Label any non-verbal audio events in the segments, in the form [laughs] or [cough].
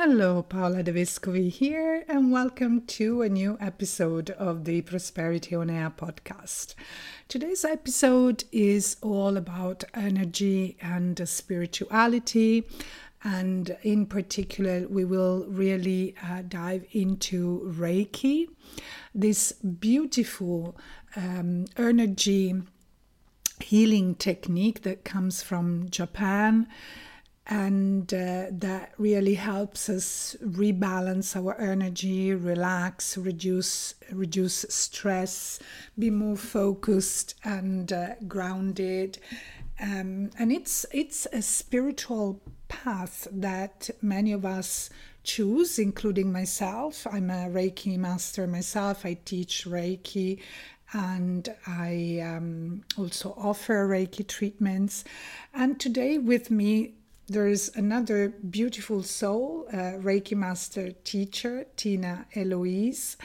Hello, Paola De Vescovi here, and welcome to a new episode of the Prosperity on Air podcast. Today's episode is all about energy and spirituality, and in particular, we will really uh, dive into Reiki, this beautiful um, energy healing technique that comes from Japan and uh, that really helps us rebalance our energy relax reduce reduce stress be more focused and uh, grounded. Um, and it's it's a spiritual path that many of us choose including myself. I'm a reiki master myself. I teach reiki and I um, also offer Reiki treatments. And today, with me there's another beautiful soul, uh, Reiki master teacher, Tina Eloise.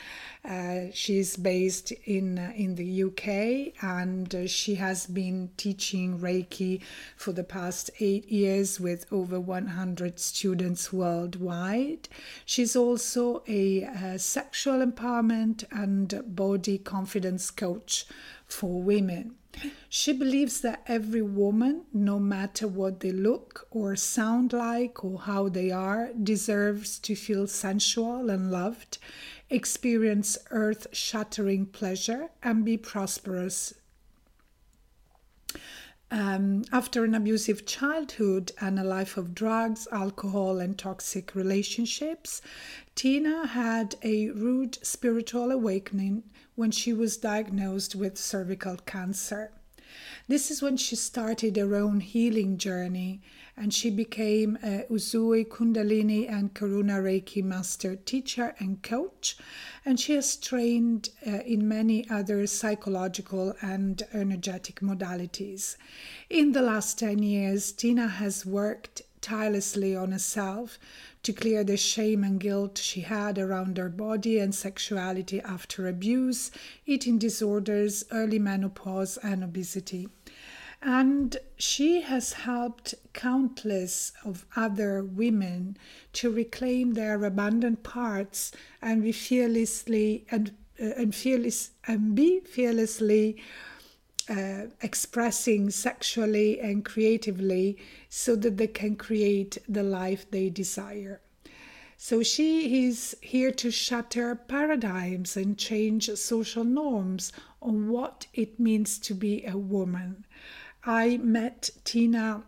Uh, she's based in uh, in the UK and uh, she has been teaching Reiki for the past eight years with over 100 students worldwide. She's also a, a uh, sexual empowerment and body confidence coach for women. She believes that every woman, no matter what they look or sound like or how they are, deserves to feel sensual and loved, experience earth shattering pleasure, and be prosperous. Um, after an abusive childhood and a life of drugs, alcohol, and toxic relationships, Tina had a rude spiritual awakening when she was diagnosed with cervical cancer. This is when she started her own healing journey and she became a Usui Kundalini and Karuna Reiki master teacher and coach. And she has trained uh, in many other psychological and energetic modalities. In the last 10 years, Tina has worked tirelessly on herself to clear the shame and guilt she had around her body and sexuality after abuse, eating disorders, early menopause, and obesity. And she has helped countless of other women to reclaim their abundant parts and be fearlessly and, uh, and fearless and be fearlessly uh, expressing sexually and creatively so that they can create the life they desire. So she is here to shatter paradigms and change social norms on what it means to be a woman. I met Tina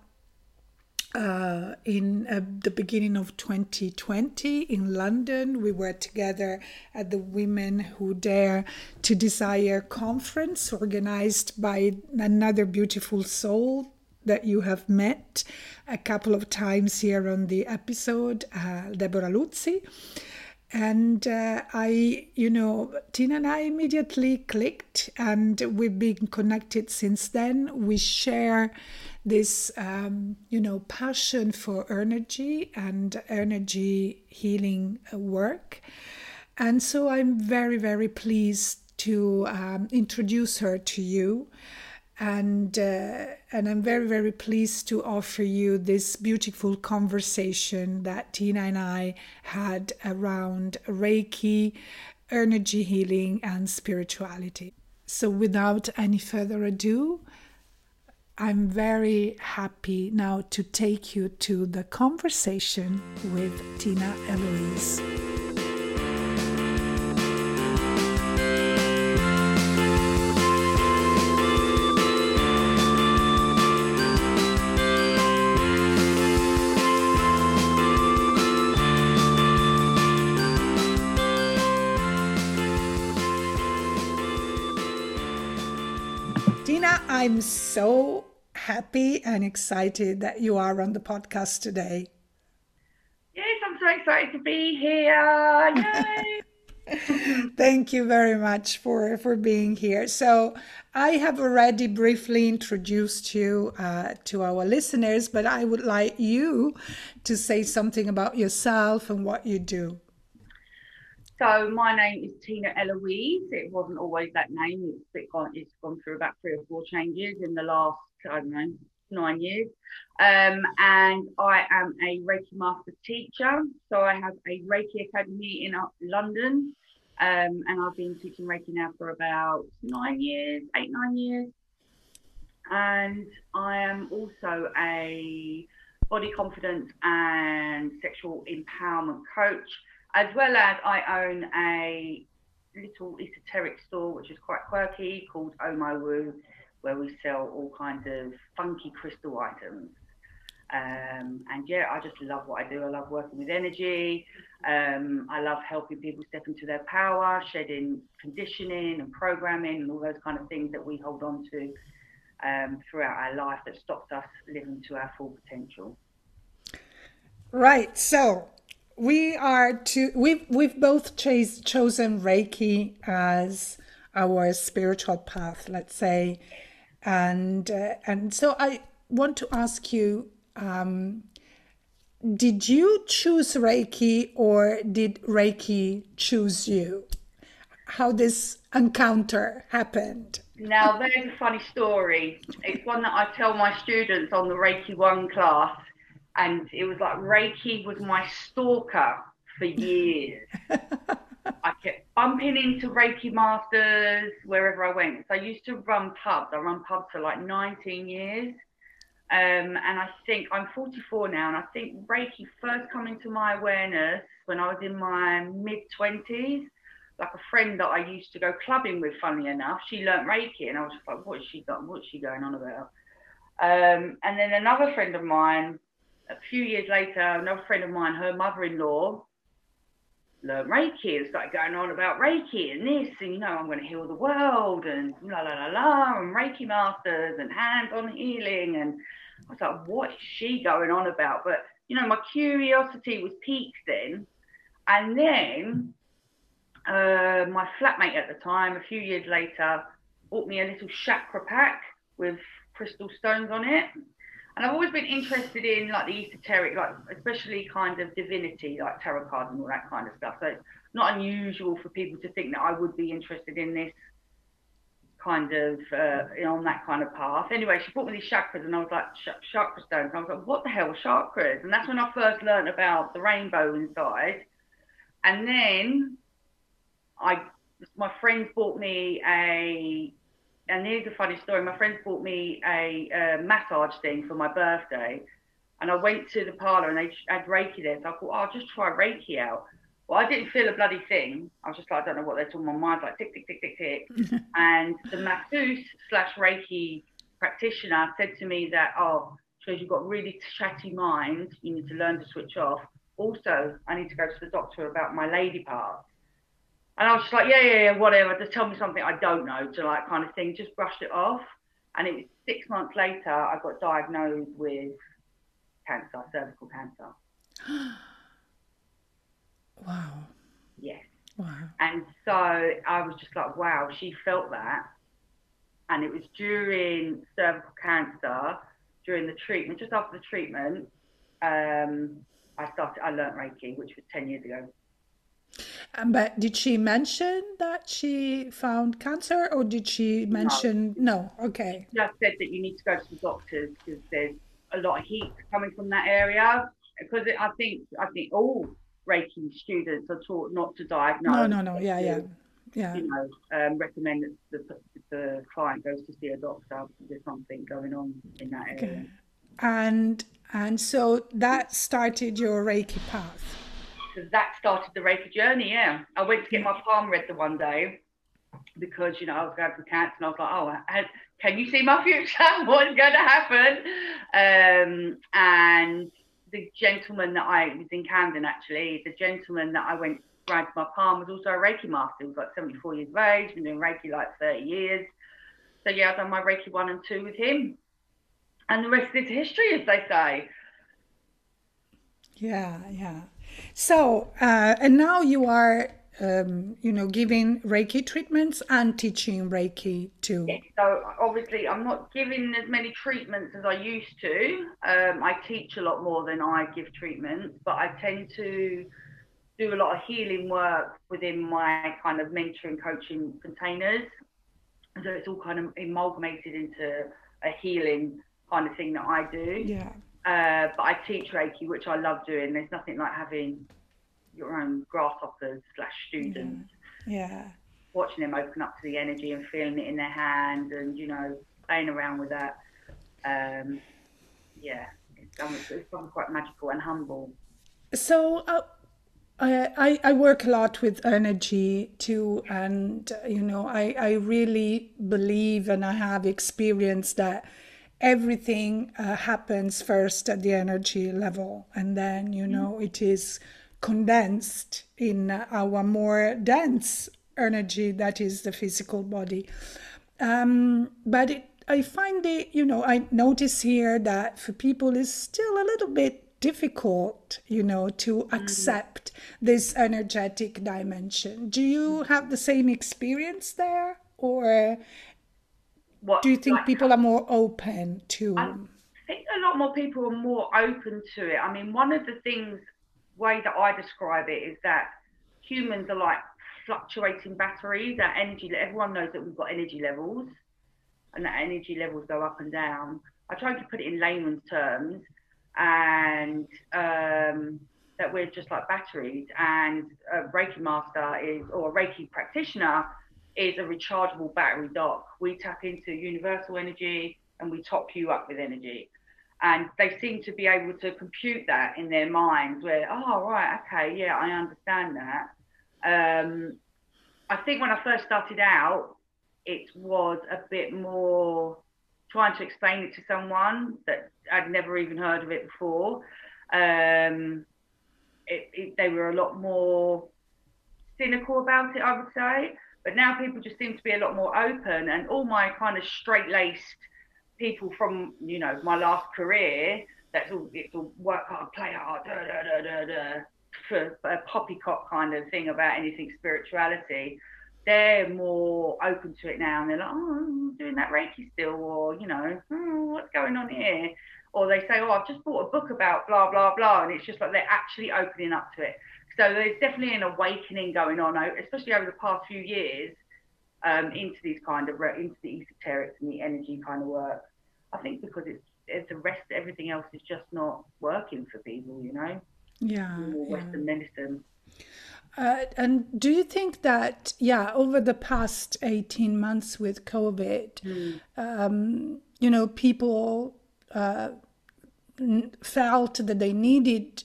uh, in uh, the beginning of 2020 in London. We were together at the Women Who Dare to Desire conference organized by another beautiful soul that you have met a couple of times here on the episode, uh, Deborah Luzzi. And uh, I, you know, Tina and I immediately clicked, and we've been connected since then. We share this, um, you know, passion for energy and energy healing work. And so I'm very, very pleased to um, introduce her to you and uh, and I'm very very pleased to offer you this beautiful conversation that Tina and I had around Reiki, energy healing, and spirituality. So, without any further ado, I'm very happy now to take you to the conversation with Tina Eloise. I'm so happy and excited that you are on the podcast today. Yes, I'm so excited to be here. Yay! [laughs] Thank you very much for, for being here. So, I have already briefly introduced you uh, to our listeners, but I would like you to say something about yourself and what you do. So, my name is Tina Eloise. It wasn't always that name, it's, gone, it's gone through about three or four changes in the last, I don't know, nine years. Um, and I am a Reiki Master teacher. So I have a Reiki Academy in uh, London. Um, and I've been teaching Reiki now for about nine years, eight, nine years. And I am also a body confidence and sexual empowerment coach, as well as I own a little esoteric store, which is quite quirky, called Oh My Woo, where we sell all kinds of funky crystal items. Um, and yeah, I just love what I do. I love working with energy. Um, I love helping people step into their power, shedding conditioning and programming and all those kind of things that we hold on to um, throughout our life that stops us living to our full potential. Right. So we are to we've we've both chosen Reiki as our spiritual path, let's say, and uh, and so I want to ask you um, did you choose Reiki or did Reiki choose you? How this encounter happened? Now, there's a funny story. It's one that I tell my students on the Reiki 1 class. And it was like Reiki was my stalker for years. [laughs] I kept bumping into Reiki masters wherever I went. So I used to run pubs. I run pubs for like 19 years. Um, and I think I'm 44 now, and I think Reiki first come into my awareness when I was in my mid 20s. Like a friend that I used to go clubbing with, funny enough, she learnt Reiki, and I was like, "What is she got? What's she going on about?" Um, and then another friend of mine, a few years later, another friend of mine, her mother-in-law learned Reiki and started going on about Reiki and this, and you know, I'm going to heal the world and la la la la, and Reiki masters and hands-on healing, and I was like, what is she going on about? But you know, my curiosity was piqued then, and then uh, my flatmate at the time, a few years later, bought me a little chakra pack with crystal stones on it. And I've always been interested in like the esoteric, like especially kind of divinity, like tarot cards and all that kind of stuff. So it's not unusual for people to think that I would be interested in this kind of uh, on that kind of path. Anyway, she brought me these chakras, and I was like, chakra stones. And I was like, what the hell chakras? And that's when I first learned about the rainbow inside. And then I, my friends bought me a and here's a funny story. My friends bought me a, a massage thing for my birthday, and I went to the parlor and they had Reiki there. So I thought, oh, I'll just try Reiki out. Well, I didn't feel a bloody thing. I was just like, I don't know what they're talking. My mind's like tick, tick, tick, tick, tick. [laughs] and the masseuse slash Reiki practitioner said to me that, oh, because you've got really chatty mind, you need to learn to switch off. Also, I need to go to the doctor about my lady parts. And I was just like, yeah, yeah, yeah, whatever. Just tell me something I don't know, to like kind of thing. Just brushed it off. And it was six months later, I got diagnosed with cancer, cervical cancer. [gasps] wow. Yes. Wow. And so I was just like, wow, she felt that. And it was during cervical cancer, during the treatment, just after the treatment, um, I started, I learned Reiki, which was 10 years ago. Um, but did she mention that she found cancer or did she mention no, no. okay just said that you need to go to the doctors because there's a lot of heat coming from that area. Because it, i think i think all reiki students are taught not to diagnose. No no no. Yeah yeah. Yeah. You know um, recommend that the, the client goes to see a doctor if there's something going on in that area. Okay. and and so that started your reiki path because that started the Reiki journey. Yeah, I went to get my palm read the one day because you know I was going through cancer and I was like, oh, can you see my future? [laughs] What's going to happen? Um, and the gentleman that I was in Camden actually, the gentleman that I went to my palm was also a Reiki master. He was like 74 years of age, been doing Reiki like 30 years. So yeah, I've done my Reiki one and two with him. And the rest is history, as they say. Yeah, yeah. So, uh, and now you are, um, you know, giving Reiki treatments and teaching Reiki too. So obviously, I'm not giving as many treatments as I used to. Um, I teach a lot more than I give treatments, but I tend to do a lot of healing work within my kind of mentoring coaching containers. So it's all kind of amalgamated into a healing kind of thing that I do. Yeah. Uh, but I teach Reiki, which I love doing. There's nothing like having your own grasshoppers slash students. Yeah. Watching them open up to the energy and feeling it in their hand and, you know, playing around with that. Um, yeah, it's, it's probably quite magical and humble. So, uh, I, I work a lot with energy too, and you know, I, I really believe and I have experienced that everything uh, happens first at the energy level, and then you know, it is condensed in our more dense energy that is the physical body. Um, but it, I find it, you know, I notice here that for people it's still a little bit difficult, you know, to accept this energetic dimension. Do you have the same experience there, or What, do you think like, people are more open to? I think a lot more people are more open to it. I mean, one of the things, way that I describe it is that humans are like fluctuating batteries. That energy, everyone knows that we've got energy levels, and that energy levels go up and down. I tried to put it in layman's terms, and um, that we're just like batteries. And a Reiki master is, or a Reiki practitioner is a rechargeable battery dock. We tap into universal energy and we top you up with energy. And they seem to be able to compute that in their minds where, oh, right, okay, yeah, I understand that. Um, I think when I first started out, it was a bit more trying to explain it to someone that I'd never even heard of it before. Um, it, it, they were a lot more cynical about it, I would say. But now people just seem to be a lot more open, and all my kind of straight-laced people from you know my last career. That's all. It's all work hard, play hard, da da da da da. For a poppycock kind of thing about anything spirituality, they're more open to it now, and they're like, "Oh, I'm doing that Reiki still," or you know, oh, "What's going on here?" Or they say, "Oh, I've just bought a book about blah blah blah," and it's just like they're actually opening up to it. So there's definitely an awakening going on, especially over the past few years, um, into these kind of into the esoterics and the energy kind of work. I think because it's, it's the rest, everything else is just not working for people, you know. Yeah. More yeah. Western medicine. Uh, and do you think that, yeah, over the past 18 months with COVID, um, you know, people uh, n- felt that they needed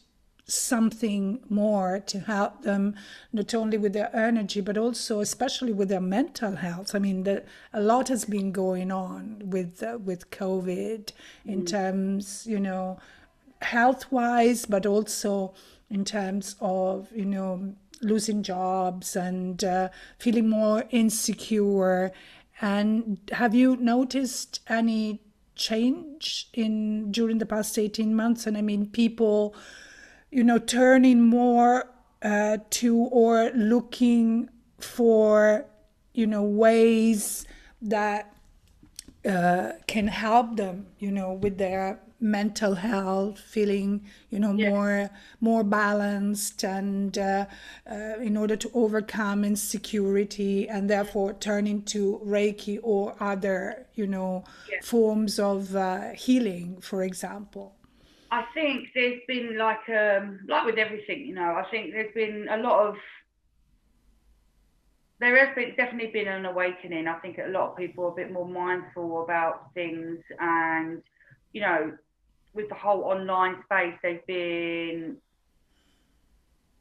something more to help them not only with their energy but also especially with their mental health. I mean the, a lot has been going on with uh, with covid in terms you know health wise but also in terms of you know losing jobs and uh, feeling more insecure. And have you noticed any change in during the past 18 months? And i mean people you know turning more uh, to or looking for you know ways that uh, can help them you know with their mental health feeling you know Yeah. more more balanced and uh, uh, in order to overcome insecurity and therefore turn into reiki or other you know Yeah. forms of uh, healing for example I think there's been like um like with everything, you know, I think there's been a lot of there has been definitely been an awakening. I think a lot of people are a bit more mindful about things and you know, with the whole online space they've been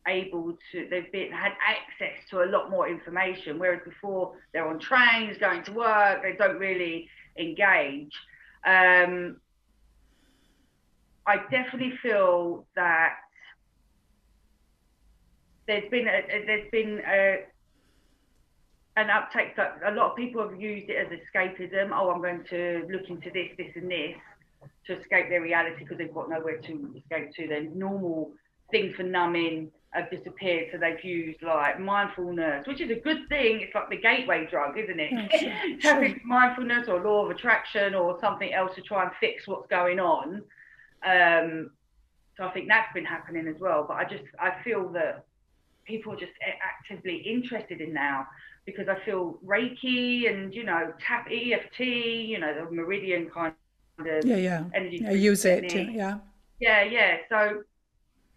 able to they've been had access to a lot more information whereas before they're on trains going to work they don't really engage um I definitely feel that there's been a, there's been a an uptake that a lot of people have used it as escapism. Oh, I'm going to look into this, this, and this. to escape their reality because they've got nowhere to escape to. Their normal things for numbing have disappeared, so they've used like mindfulness, which is a good thing. It's like the gateway drug, isn't it? Sure, [laughs] sure. mindfulness or law of attraction or something else to try and fix what's going on. Um, so I think that's been happening as well. But I just I feel that people are just actively interested in now because I feel Reiki and you know tap EFT, you know the meridian kind of yeah yeah energy. I use it technique. yeah Yeah, yeah. So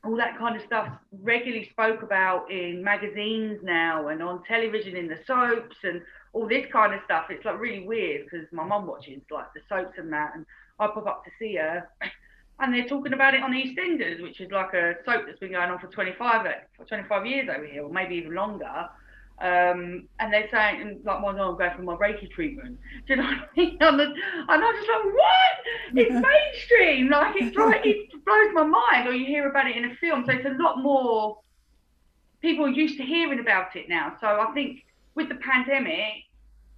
all that kind of stuff regularly spoke about in magazines now and on television in the soaps and all this kind of stuff. It's like really weird because my mum watches like the soaps and that, and I pop up to see her, and they're talking about it on EastEnders, which is like a soap that's been going on for 25 for 25 years over here, or maybe even longer. Um, and they're saying, and like, well, no, I'm going for my Reiki treatment. Do you know what I mean? [laughs] And, I'm just like, what? It's mainstream. Like, it, dri- [laughs] it blows my mind. Or you hear about it in a film. So it's a lot more, people are used to hearing about it now. So I think with the pandemic,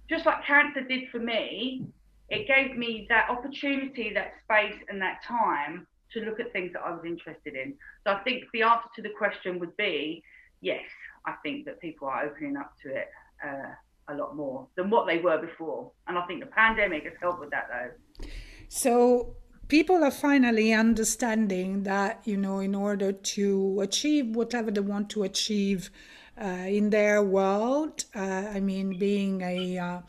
just like cancer did for me, it gave me that opportunity, that space, and that time to look at things that I was interested in. So I think the answer to the question would be yes, I think that people are opening up to it uh, a lot more than what they were before. And I think the pandemic has helped with that though. So people are finally understanding that you know in order to achieve whatever they want to achieve uh, in their world uh, i mean being a uh,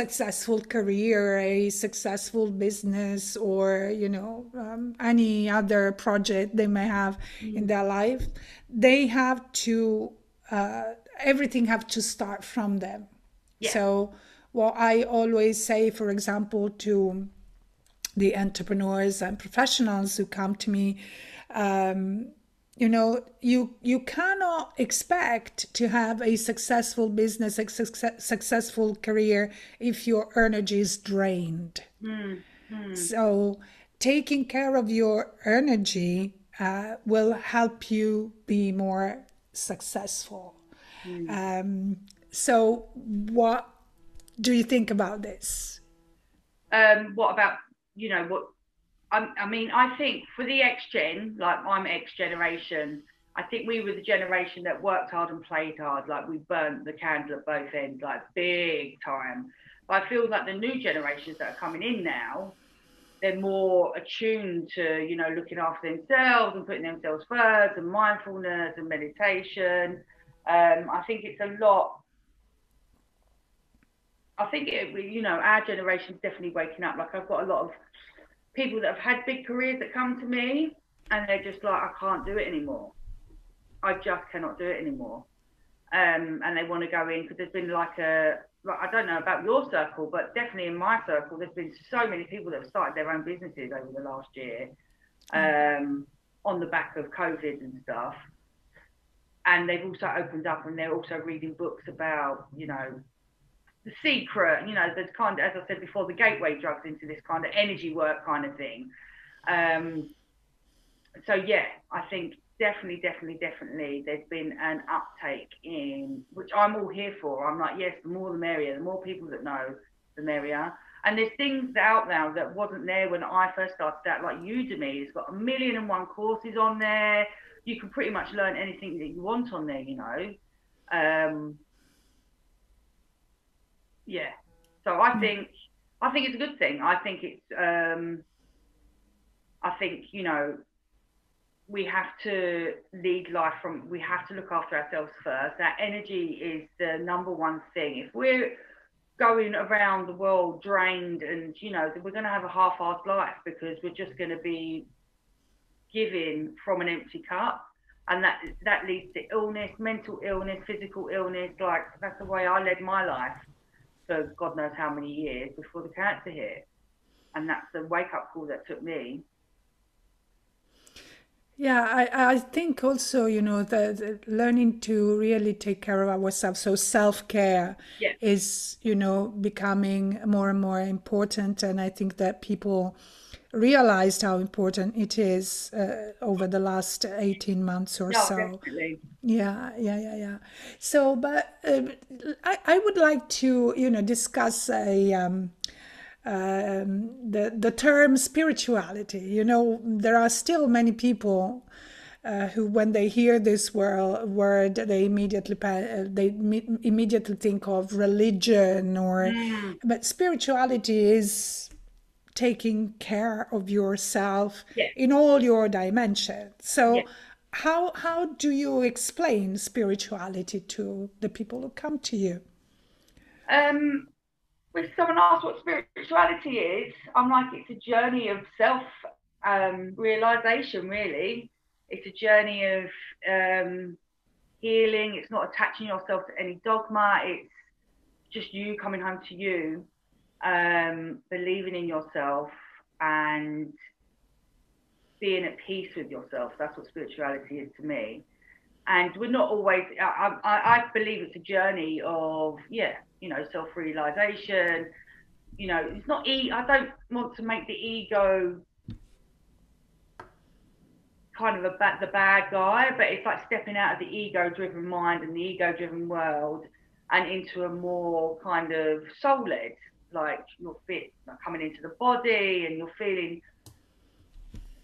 successful career a successful business or you know um, any other project they may have in their life they have to uh, everything have to start from them Yeah. so what i always say for example to the entrepreneurs and professionals who come to me um, you know you you cannot expect to have a successful business a success, successful career if your energy is drained. So taking care of your energy uh, will help you be more successful. Um, so what do you think about this? Um, what about, you know, what, I, mean, I think for the X Gen, like I'm X generation, I think we were the generation that worked hard and played hard. Like we burnt the candle at both ends, like big time. But I feel like the new generations that are coming in now, they're more attuned to, you know, looking after themselves and putting themselves first and mindfulness and meditation. Um, I think it's a lot. I think it, you know, our generation's definitely waking up. Like I've got a lot of people that have had big careers that come to me and they're just like, I can't do it anymore. I just cannot do it anymore. Um, and they want to go in because there's been like a, like, I don't know about your circle, but definitely in my circle, there's been so many people that have started their own businesses over the last year um, on the back of COVID and stuff. And they've also opened up and they're also reading books about, you know, the secret, you know, the kind as I said before, the gateway drugs into this kind of energy work kind of thing. Um, so yeah, I think definitely, definitely, definitely, there's been an uptake in which I'm all here for. I'm like, yes, the more the merrier. The more people that know, the merrier. And there's things out now that wasn't there when I first started out, like Udemy. It's got a million and one courses on there. You can pretty much learn anything that you want on there, you know. Um, yeah. So I think I think it's a good thing. I think it's um I think, you know, we have to lead life from we have to look after ourselves first. That energy is the number one thing. If we're going around the world drained and you know, we're gonna have a half-assed life because we're just gonna be giving from an empty cup and that that leads to illness, mental illness, physical illness. Like that's the way I led my life for God knows how many years before the cancer hit. And that's the wake up call that took me. Yeah, I, I think also, you know, the, the learning to really take care of ourselves. So self care Yeah. is, you know, becoming more and more important. And I think that people realized how important it is uh, over the last 18 months or No, so. definitely. Yeah, yeah, yeah, yeah. So, but uh, I, I would like to, you know, discuss a um, um, the the term spirituality. You know, there are still many people uh, who, when they hear this word, word they immediately uh, they immediately think of religion or, mm. but spirituality is taking care of yourself in all your dimensions. So. How, how do you explain spirituality to the people who come to you? Um, if someone asks what spirituality is, I'm like, it's a journey of self um, realization, really. It's a journey of um, healing. It's not attaching yourself to any dogma. It's just you coming home to you, um, believing in yourself and being at peace with yourself. That's what spirituality is to me. And we're not always, I, I, I believe it's a journey of, yeah, you know, self realization. You know, it's not, e- I don't want to make the ego kind of a bad, the bad guy, but it's like stepping out of the ego-driven mind and the ego-driven world and into a more kind of soul-led, like you're fit, like coming into the body and you're feeling,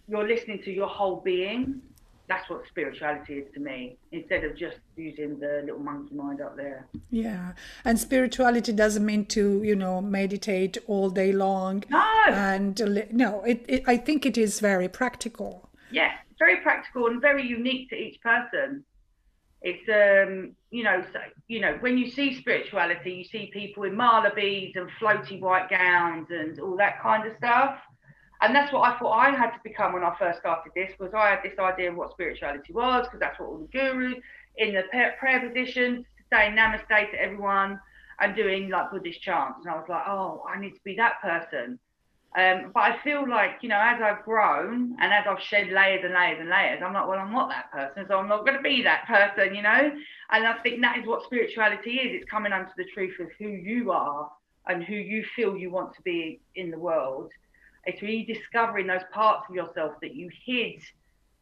you're listening to your whole being. That's what spirituality is to me, instead of just using the little monkey mind up there. Yeah, and spirituality doesn't mean to, you know, meditate all day long. No, and no, it, it I think it is very practical. Yeah, very practical and very unique to each person. It's um, you know, so you know, when you see spirituality, you see people in mala beads and floaty white gowns and all that kind of stuff. And that's what I thought I had to become when I first started this, was I had this idea of what spirituality was, because that's what all the gurus in the prayer position saying namaste to everyone and doing like Buddhist chants. And I was like, oh, I need to be that person. Um, but I feel like, you know, as I've grown and as I've shed layers and layers and layers, I'm like, well, I'm not that person, so I'm not going to be that person, you know? And I think that is what spirituality is it's coming unto the truth of who you are and who you feel you want to be in the world. It's rediscovering those parts of yourself that you hid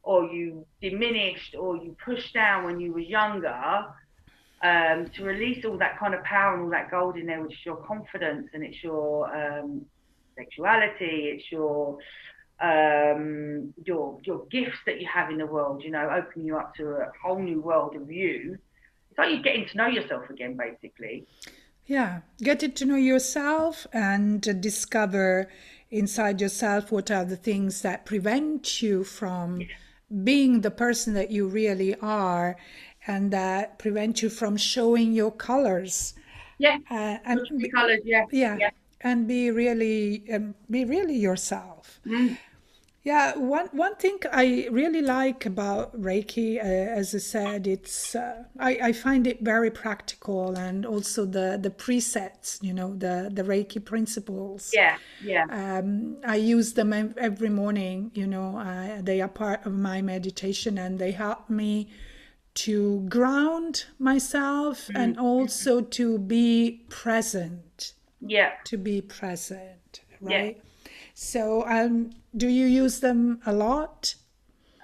or you diminished or you pushed down when you were younger um, to release all that kind of power and all that gold in there, which is your confidence and it's your um, sexuality, it's your um, your your gifts that you have in the world. You know, opening you up to a whole new world of you. It's like you're getting to know yourself again, basically. Yeah, getting to know yourself and discover inside yourself what are the things that prevent you from yeah. being the person that you really are and that prevent you from showing your colors. Yeah. Uh, and colors, yeah. yeah. yeah and be really um, be really yourself. Mm. Yeah, one one thing I really like about Reiki, uh, as I said, it's uh, I, I find it very practical, and also the the precepts, you know, the the Reiki principles. Yeah, yeah. Um, I use them every morning. You know, uh, they are part of my meditation, and they help me to ground myself mm-hmm. and also to be present yeah. to be present right? Yeah. so um do you use them a lot?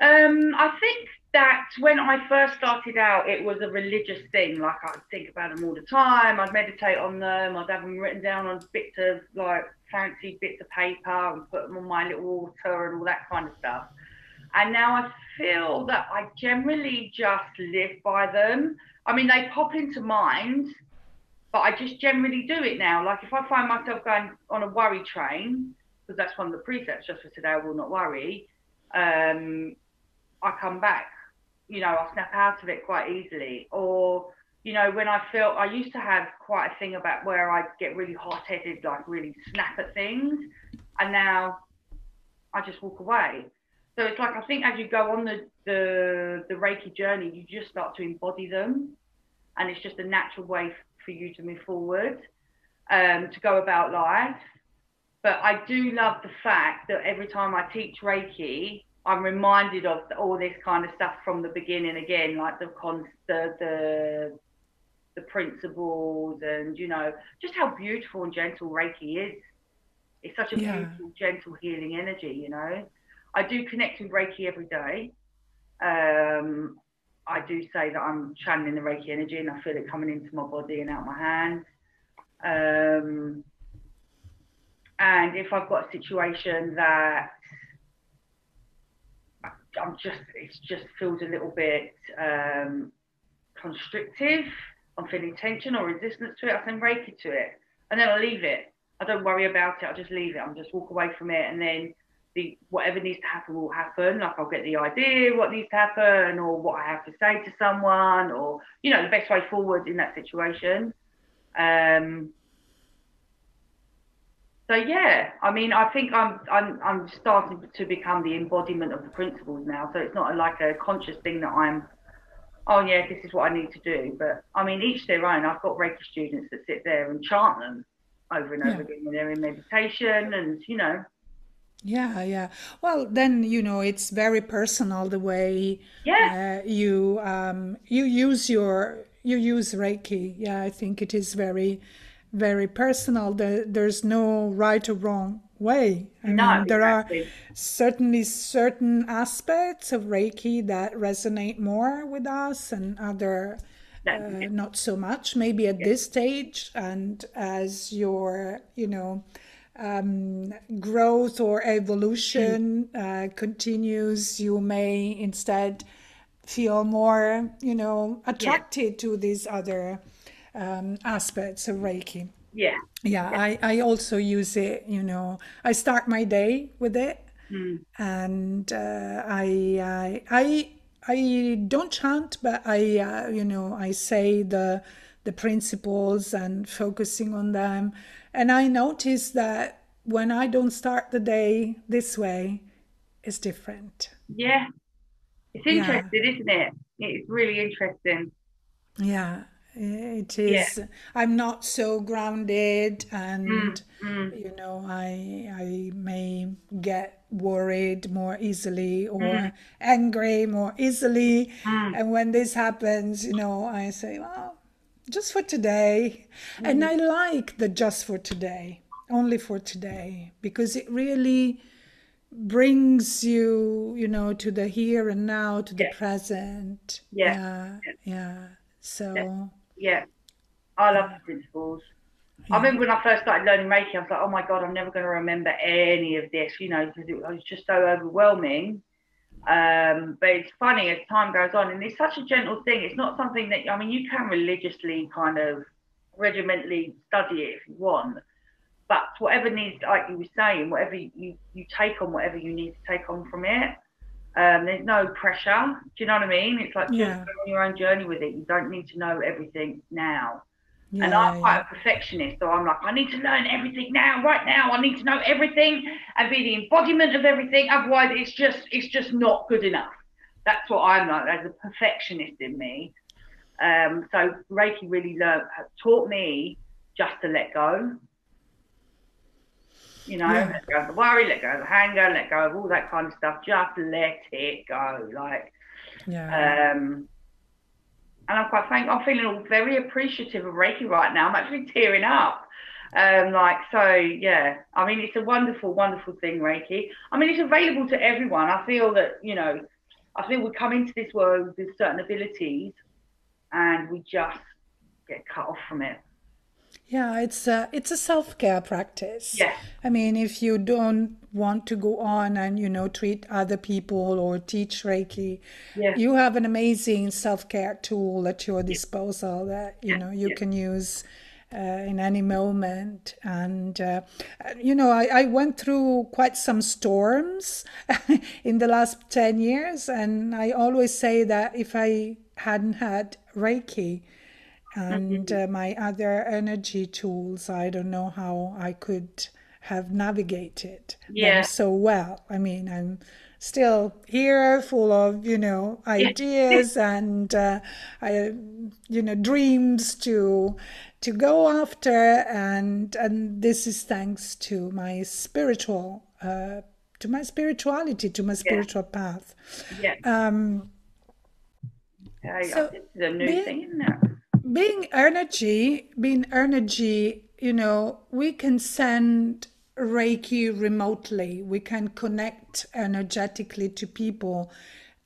Um i think that when i first started out it was a religious thing like i'd think about them all the time i'd meditate on them i'd have them written down on bits of like fancy bits of paper and put them on my little altar and all that kind of stuff. And now i feel that i generally just live by them. I mean they pop into mind but I just generally do it now. Like if I find myself going on a worry train, because that's one of the precepts just for today, I will not worry. Um, I come back, you know, I snap out of it quite easily. Or, you know, when I feel I used to have quite a thing about where I get really hot headed, like really snap at things. And now I just walk away. So it's like I think as you go on the, the the Reiki journey, you just start to embody them, and it's just a natural way for you to move forward, um, to go about life. But I do love the fact that every time I teach Reiki, I'm reminded of all this kind of stuff from the beginning again, like the con- the, the the principles and you know just how beautiful and gentle Reiki is. It's such a yeah. beautiful, gentle, healing energy. You know, I do connect with Reiki every day. Um, I do say that I'm channeling the Reiki energy and I feel it coming into my body and out my hands. Um, and if I've got a situation that I'm just, it just feels a little bit um, constrictive. I'm feeling tension or resistance to it. I send Reiki to it, and then I leave it. I don't worry about it. I just leave it. I'm just walk away from it, and then the whatever needs to happen will happen. Like I'll get the idea what needs to happen, or what I have to say to someone, or you know the best way forward in that situation. Um, so yeah, I mean, I think I'm I'm I'm starting to become the embodiment of the principles now. So it's not like a conscious thing that I'm. Oh yeah, this is what I need to do. But I mean, each their own. I've got Reiki students that sit there and chant them over and over Yeah. again when they're in meditation, and you know, Yeah, yeah. Well, then you know it's very personal the way Yeah. uh, you um, you use your you use Reiki. Yeah, I think it is very very personal. There, there's no right or wrong way. I No, mean, there exactly. are certainly certain aspects of Reiki that resonate more with us, and other uh, not so much. Maybe at this stage, and as your you know um, growth or evolution uh, continues, you may instead feel more, you know, attracted to these other um, aspects of Reiki. yeah, Yeah, I, I also use it, you know, I start my day with it. And uh, I, I, I, I don't chant, but I, uh, you know, I say the, the principles and focusing on them. And I notice that when I don't start the day this way, it's different. yeah. It's interesting, isn't it? It's really interesting. Yeah, it is. I'm not so grounded, and mm, mm. you know, I I may get worried more easily or mm. angry more easily. And when this happens, you know, I say, well, just for today. And mm. I like the just for today, only for today, because it really brings you, you know, to the here and now, to the Yeah. present. Yeah. Yeah. Yeah. So, Yeah, I love the principles. I remember when I first started learning Reiki, I was like, oh my God, I'm never going to remember any of this, you know, because it was just so overwhelming. Um, but it's funny as time goes on, and it's such a gentle thing. It's not something that, I mean, you can religiously kind of regimentally study it if you want, but whatever needs, like you were saying, whatever you, you take on, whatever you need to take on from it. Um, there's no pressure. Do you know what I mean? It's like just Yeah. go on your own journey with it. You don't need to know everything now. Yeah, And I'm quite yeah. a perfectionist, so I'm like, I need to learn everything now, right now. I need to know everything and be the embodiment of everything. Otherwise, it's just it's just not good enough. That's what I'm like. There's a perfectionist in me. Um, so Reiki really learned, taught me just to let go. You know, Yeah. let go of the worry, let go of the anger, let go of all that kind of stuff. Just let it go. Like, Yeah. um, and I'm quite thank. I'm feeling all very appreciative of Reiki right now. I'm actually tearing up. Um, like so, yeah. I mean, it's a wonderful, wonderful thing, Reiki. I mean, it's available to everyone. I feel that you know, I feel we come into this world with certain abilities, and we just get cut off from it. Yeah, it's a it's a self-care practice. Yeah. I mean, if you don't want to go on and you know treat other people or teach Reiki, Yeah. you have an amazing self-care tool at your disposal that you know you yeah. can use uh, in any moment. And uh, you know, I, I went through quite some storms [laughs] in the last ten years, and I always say that if I hadn't had Reiki and uh, my other energy tools, I don't know how I could have navigated Yeah. them so well. I mean, I'm still here, full of you know [laughs] ideas and uh, I, you know dreams to to go after, and and this is thanks to my spiritual. Uh, to my spirituality, to my spiritual path. Yeah. Um, yeah so this is a new thing, it? Being energy, being energy, you know, we can send Reiki remotely. We can connect energetically to people,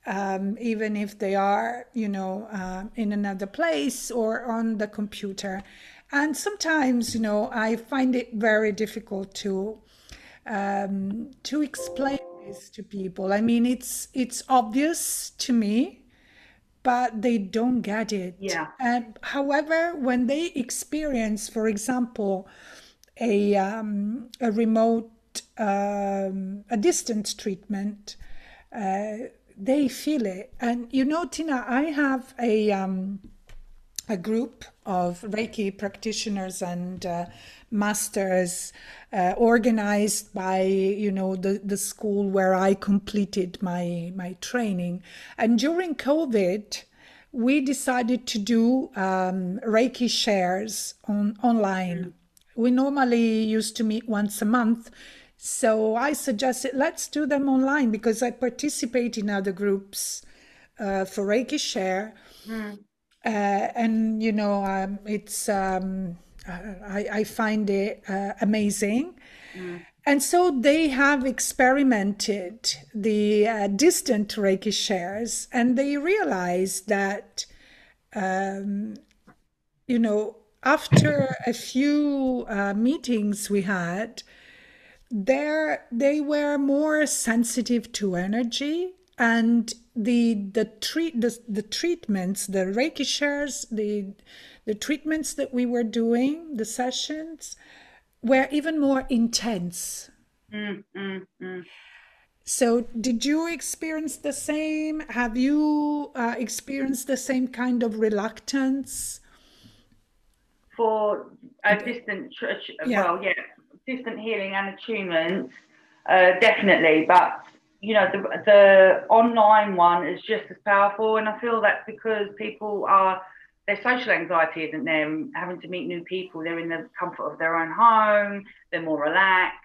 um, even if they are, you know, um in another place or on the computer. and sometimes, you know, I find it very difficult to um, to explain this to people. I mean, it's it's obvious to me, but they don't get it. Yeah. And however, when they experience, for example, a um, a remote um, a distance treatment, uh, they feel it. And you know, Tina, I have a um, a group of Reiki practitioners and uh, masters uh, organized by you know the, the school where I completed my my training. And during COVID, we decided to do um, Reiki shares on online. We normally used to meet once a month. So I suggested let's do them online because I participate in other groups uh, for Reiki Share. Uh, and you know um, it's um, I, I find it uh, amazing. And so they have experimented the uh, distant reiki shares and they realized that um, you know after a few uh, meetings we had there they were more sensitive to energy and the the treat the, the treatments the reiki shares the the treatments that we were doing the sessions were even more intense Mm, mm, mm. so did you experience the same have you uh, experienced the same kind of reluctance For a distant, Yeah. well, yeah, distant healing and attunement, uh, definitely. But you know, the the online one is just as powerful, and I feel that's because people are their social anxiety isn't and having to meet new people. They're in the comfort of their own home. They're more relaxed.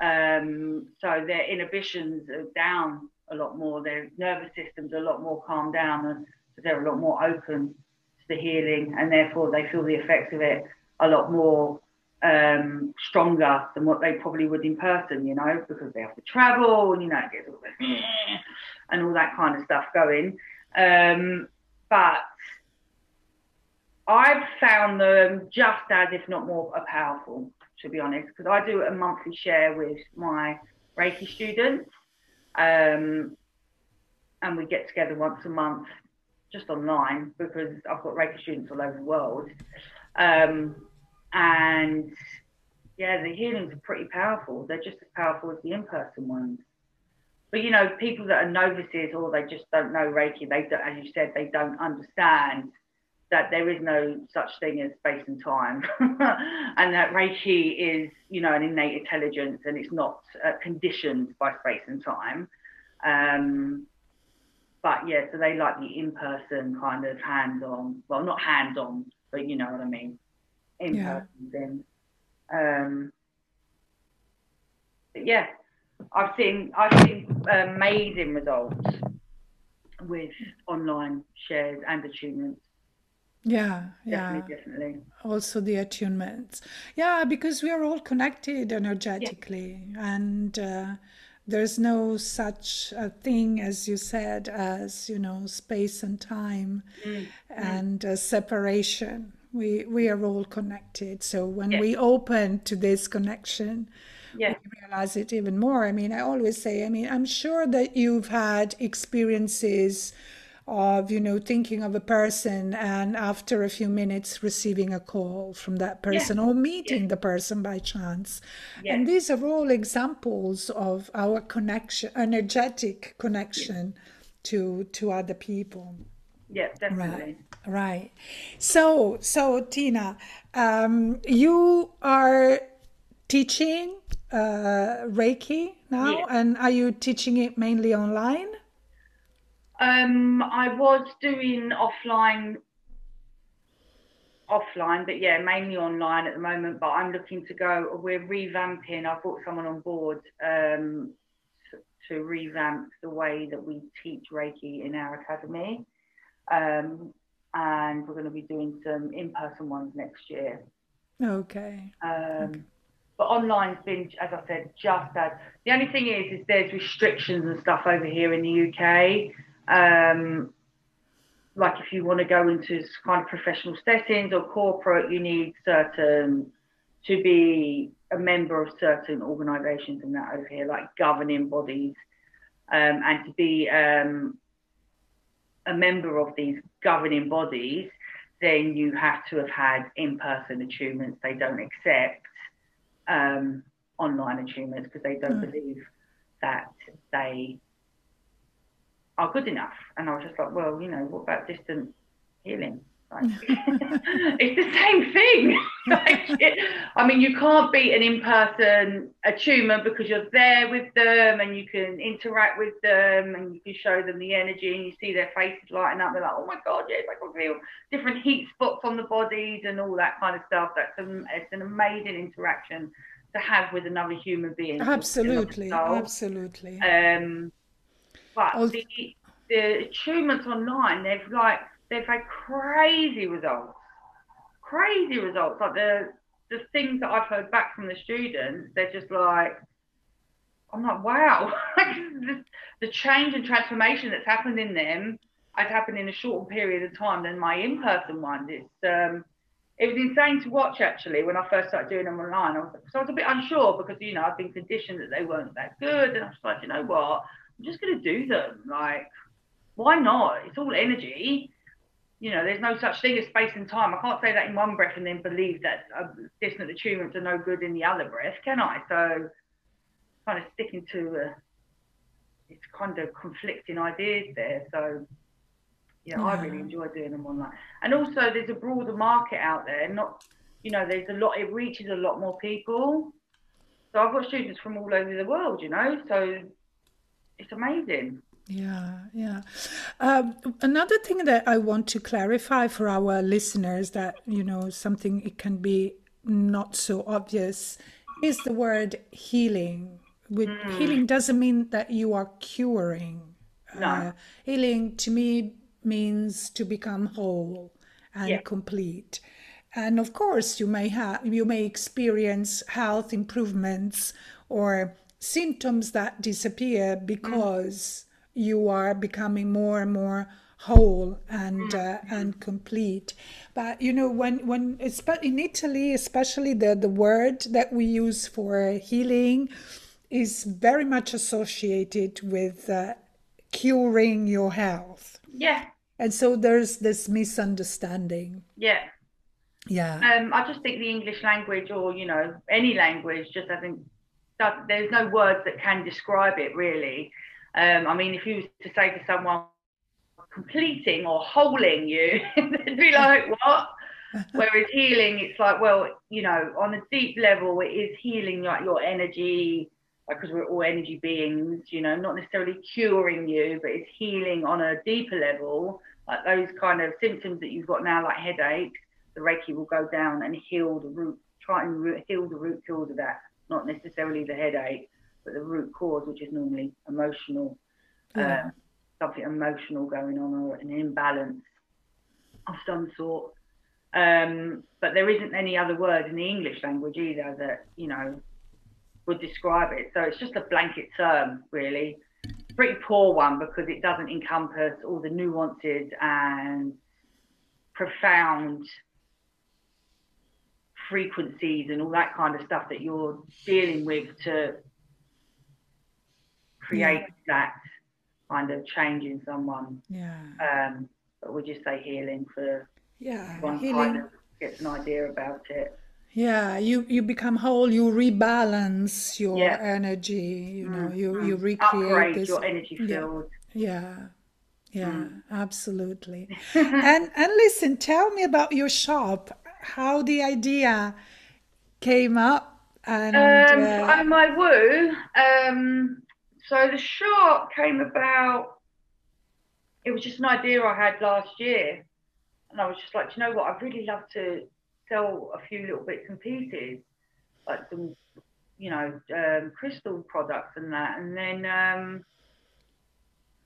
Um, so their inhibitions are down a lot more. Their nervous system's a lot more calmed down, and so they're a lot more open to the healing, and therefore they feel the effects of it a lot more um, stronger than what they probably would in person. You know, because they have to travel, and you know, it gets all and all that kind of stuff going. Um, but I've found them just as, if not more, powerful, to be honest, because I do a monthly share with my Reiki students. Um, and we get together once a month just online because I've got Reiki students all over the world. Um, and yeah, the healings are pretty powerful. They're just as powerful as the in person ones. But you know, people that are novices or they just don't know Reiki, they don't, as you said, they don't understand that there is no such thing as space and time, [laughs] and that Reiki is, you know, an innate intelligence and it's not uh, conditioned by space and time. Um, but yeah, so they like the in-person kind of hands-on, well, not hands-on, but you know what I mean, in-person things. Um, but yeah, I've seen I've seen amazing results with online shares and attunements. yeah yeah Definitely, definitely. also the attunements yeah because we are all connected energetically and uh, there's no such a thing as you said as you know space and time and uh, separation we we are all connected. So when Yeah. we open to this connection Yeah. we realize it even more. I mean i always say i mean i'm sure that you've had experiences of you know thinking of a person and after a few minutes receiving a call from that person or meeting the person by chance. And these are all examples of our connection energetic connection to to other people Yeah, definitely. right right. so so tina um, you are teaching uh, reiki now Yeah. and are you teaching it mainly online Um, I was doing offline, offline, but yeah, mainly online at the moment. But I'm looking to go. We're revamping. I've brought someone on board um, to, to revamp the way that we teach Reiki in our academy, um, and we're going to be doing some in-person ones next year. okay Um, But online's been, as I said, just as the only thing is, is there's restrictions and stuff over here in the UK. Um, like if you want to go into kind of professional settings or corporate, you need certain to be a member of certain organisations and that over here, like governing bodies, um, and to be um, a member of these governing bodies, then you have to have had in-person attunements. They don't accept um, online attunements because they don't mm. believe that they are good enough. And I was just like, well, you know, what about distant healing? Like, [laughs] it's the same thing. [laughs] like, it, I mean, you can't beat an in-person attunement because you're there with them and you can interact with them and you can show them the energy and you see their faces lighting up. They're like, oh my god, yes, I can feel different heat spots on the bodies and all that kind of stuff. That's an, it's an amazing interaction to have with another human being. Absolutely, absolutely. Um, but the the attunements online, they've like they've had crazy results, crazy results. Like the the things that I've heard back from the students, they're just like, I'm like, wow, [laughs] the, the change and transformation that's happened in them has happened in a shorter period of time than my in-person ones. It's um, it was insane to watch actually when I first started doing them online. I was, so I was a bit unsure because you know I've been conditioned that they weren't that good, and I was like, you know what, I'm just to do them. Like, why not? It's all energy you know, there's no such thing as space and time. I can't say that in one breath and then believe that uh, distant attunements are no good in the other breath, can I? So, kind of sticking to uh, it's kind of conflicting ideas there. So, yeah, yeah, I really enjoy doing them online. And also, there's a broader market out there. Not, you know, there's a lot. It reaches a lot more people. So I've got students from all over the world. You know, so it's amazing. Yeah, yeah. Um, another thing that I want to clarify for our listeners that, you know, something it can be not so obvious is the word healing. With mm. healing doesn't mean that you are curing. No. Uh, healing to me means to become whole and yeah. complete. And of course, you may have you may experience health improvements or symptoms that disappear mm. because you are becoming more and more whole and uh, and complete. But you know when when in italy especially the the word that we use for healing is very much associated with uh, curing your health. Yeah. And so there's this misunderstanding. Yeah. Yeah. Um i just think the english language or you know any language just doesn't there's no words that can describe it really um, I mean, if you were to say to someone completing or holding you, [laughs] they'd be like, what? [laughs] Whereas healing, it's like, well, you know, on a deep level, it is healing like your energy, because we're all energy beings, you know, not necessarily curing you, but it's healing on a deeper level. Like those kind of symptoms that you've got now, like headaches, the Reiki will go down and heal the root, try and heal the root cause of that, not necessarily the headache but the root cause, which is normally emotional, yeah. um, something emotional going on or an imbalance of some sort. Um, but there isn't any other word in the English language either that you know would describe it. So it's just a blanket term, really. Pretty poor one because it doesn't encompass all the nuances and profound frequencies and all that kind of stuff that you're dealing with to create yeah. that kind of change in someone. Yeah. Um, but we just say healing for yeah, one healing. kind of gets an idea about it. Yeah, you you become whole. You rebalance your yeah. energy. You know, mm-hmm. you you recreate Upgrade this. your energy field. Yeah, yeah, yeah mm. absolutely. [laughs] and and listen, tell me about your shop. How the idea came up and um, uh, my woo. Um, so the shop came about, it was just an idea I had last year. And I was just like, you know what, I'd really love to sell a few little bits and pieces, like some, you know, um, crystal products and that. And then um,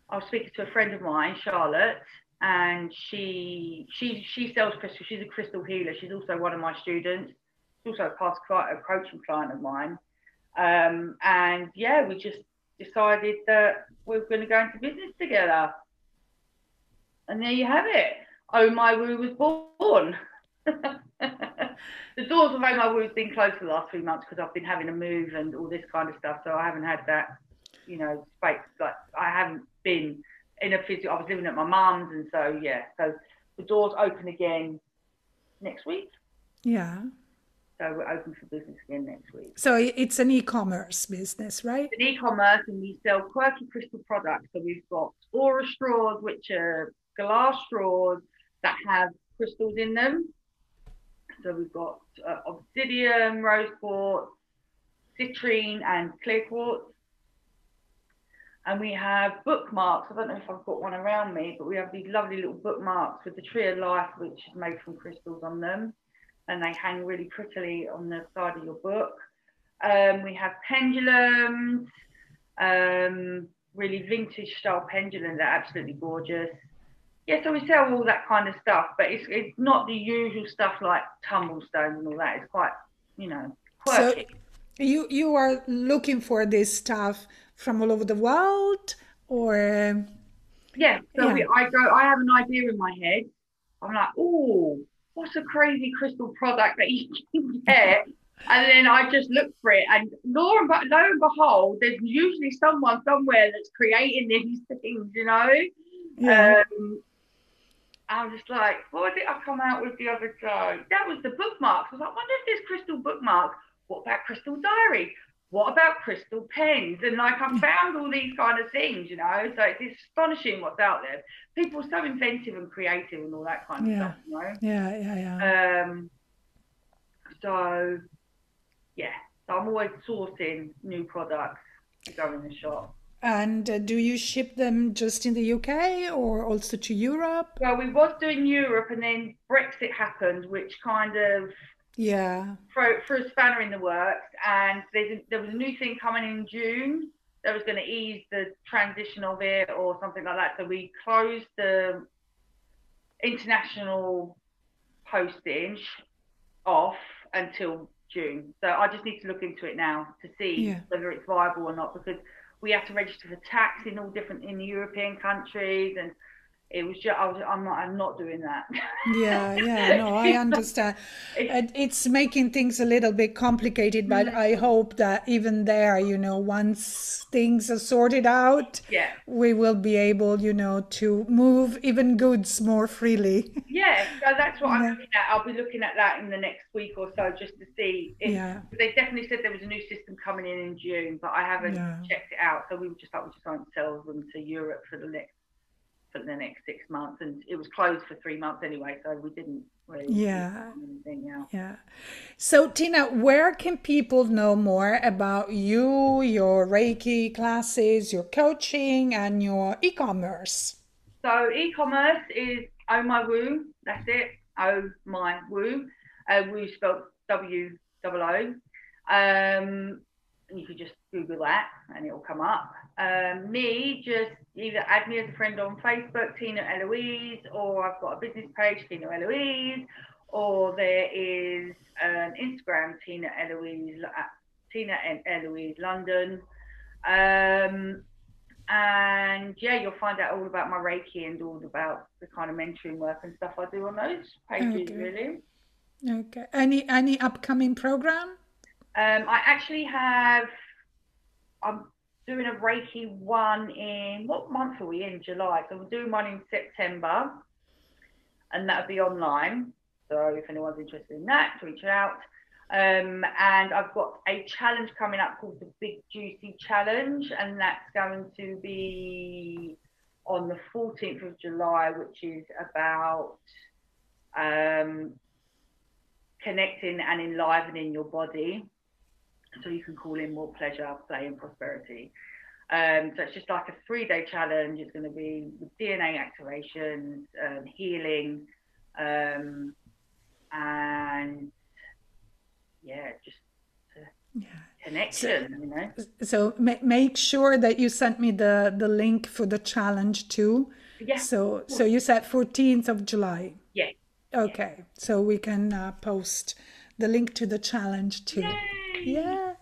I was speaking to a friend of mine, Charlotte, and she she she sells crystal. She's a crystal healer. She's also one of my students. She's also a past client, a coaching client of mine. Um, and yeah, we just decided that we are going to go into business together. and there you have it. Oh My Woo was born. [laughs] the doors of Oh My Woo has been closed for the last three months because I've been having a move and all this kind of stuff. So I haven't had that, you know, space. Like I haven't been in a physical. I was living at my mum's, and so yeah. So the doors open again next week. Yeah. So we're open for business again next week. So it's an e-commerce business, right? It's an e-commerce and we sell quirky crystal products. So we've got aura straws, which are glass straws that have crystals in them. So we've got uh, obsidian, rose quartz, citrine, and clear quartz. And we have bookmarks. I don't know if I've got one around me, but we have these lovely little bookmarks with the tree of life, which is made from crystals on them. And they hang really prettily on the side of your book. Um, we have pendulums, um, really vintage style pendulums. They're absolutely gorgeous. Yeah, so we sell all that kind of stuff, but it's it's not the usual stuff like tumblestones and all that. It's quite, you know, So you you are looking for this stuff from all over the world or Yeah, so Yeah. We, I go, I have an idea in my head. I'm like, oh, what's a crazy crystal product that you [laughs] can get? And then I just look for it, and lo and, lo and behold, there's usually someone somewhere that's creating these [laughs] things, you know. yeah. Um, I was just like, what did I come out with the other day? That was the bookmarks. I was like, wonder if there's crystal bookmarks. What about crystal diary? What about crystal pens? And like, I found all these kind of things, you know. So it's astonishing what's out there. People are so inventive and creative and all that kind of Yeah. stuff, you know. yeah, yeah, yeah. Um, so yeah, so I'm always sourcing new products to go in the shop. And uh, do you ship them just in the UK or also to Europe? Well, we was doing Europe, and then Brexit happened, which kind of Yeah. For, threw a spanner in the works. And there's a, there was a new thing coming in June that was going to ease the transition of it or something like that. So we closed the international postage off until June. So I just need to look into it now to see Yeah. whether it's viable or not because we have to register for tax in all different in the European countries and it was just I was I'm not I'm not doing that. [laughs] Yeah, yeah, no, I understand. It- It's making things a little bit complicated, but mm. I hope that even there, you know, once things are sorted out, yeah. we will be able, you know, to move even goods more freely. [laughs] Yeah, so that's what I'm looking at. I'll be looking at that in the next week or so just to see. If, Yeah. They definitely said there was a new system coming in in June, but I haven't Yeah. checked it out. So we were just like, we just won't sell them to Europe for the next for the next six months, and it was closed for three months anyway, so we didn't really Yeah. anything. Yeah. Yeah. So, Tina, where can people know more about you, your Reiki classes, your coaching, and your e commerce? So e-commerce is Oh My Woo. That's it. Oh My Woo. Uh, Woo spelled W double O. Um, you could just Google that and it'll come up. Um, me, just either add me as a friend on Facebook, Tina Eloise, or I've got a business page, Tina Eloise, or there is an Instagram, Tina Eloise, at Tina and Eloise London. Um, and yeah, you'll find out all about my Reiki and all about the kind of mentoring work and stuff I do on those pages, Okay. really. Okay. Any any upcoming program? Um, I actually have, I'm doing a Reiki one in, what month are we in? July. So we're doing one in September and that'll be online. So if anyone's interested in that, reach out. Um, and I've got a challenge coming up called the Big Juicy Challenge, and that's going to be on the 14th of July, which is about um, connecting and enlivening your body so you can call in more pleasure, play, and prosperity. Um, so it's just like a three day challenge. It's going to be with DNA activations, um, healing, um, and yeah, just Yeah. connection, you know. So ma- make sure that you sent me the the link for the challenge too. Yeah. So so you said 14th of July. Yeah. Okay. So we can uh, post the link to the challenge too. Yay! Yeah.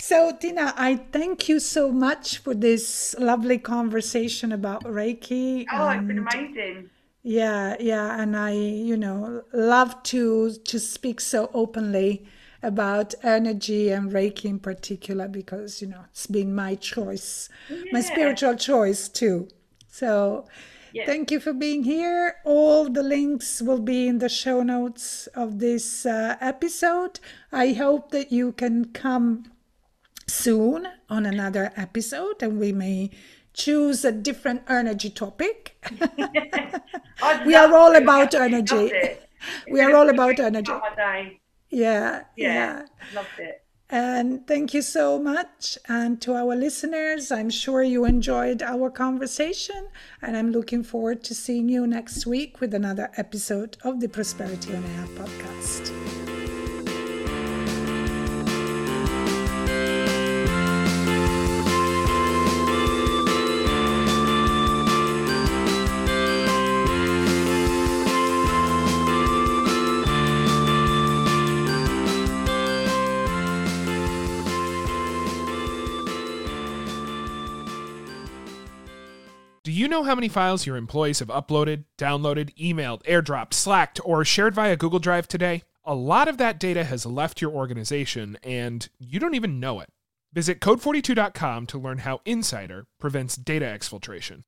So, Tina, I thank you so much for this lovely conversation about Reiki. Oh, it's been amazing. Yeah, yeah, and I, you know, love to to speak so openly about energy and Reiki in particular because you know it's been my choice, yeah. my spiritual choice too. So, yeah. thank you for being here. All the links will be in the show notes of this uh, episode. I hope that you can come soon on another episode and we may choose a different energy topic. [laughs] we are all about energy. [laughs] we are all about energy. Yeah, yeah, yeah. Loved it. And thank you so much. And to our listeners, I'm sure you enjoyed our conversation. And I'm looking forward to seeing you next week with another episode of the Prosperity on Air podcast. You know how many files your employees have uploaded, downloaded, emailed, airdropped, slacked, or shared via Google Drive today? A lot of that data has left your organization and you don't even know it. Visit code42.com to learn how Incydr prevents data exfiltration.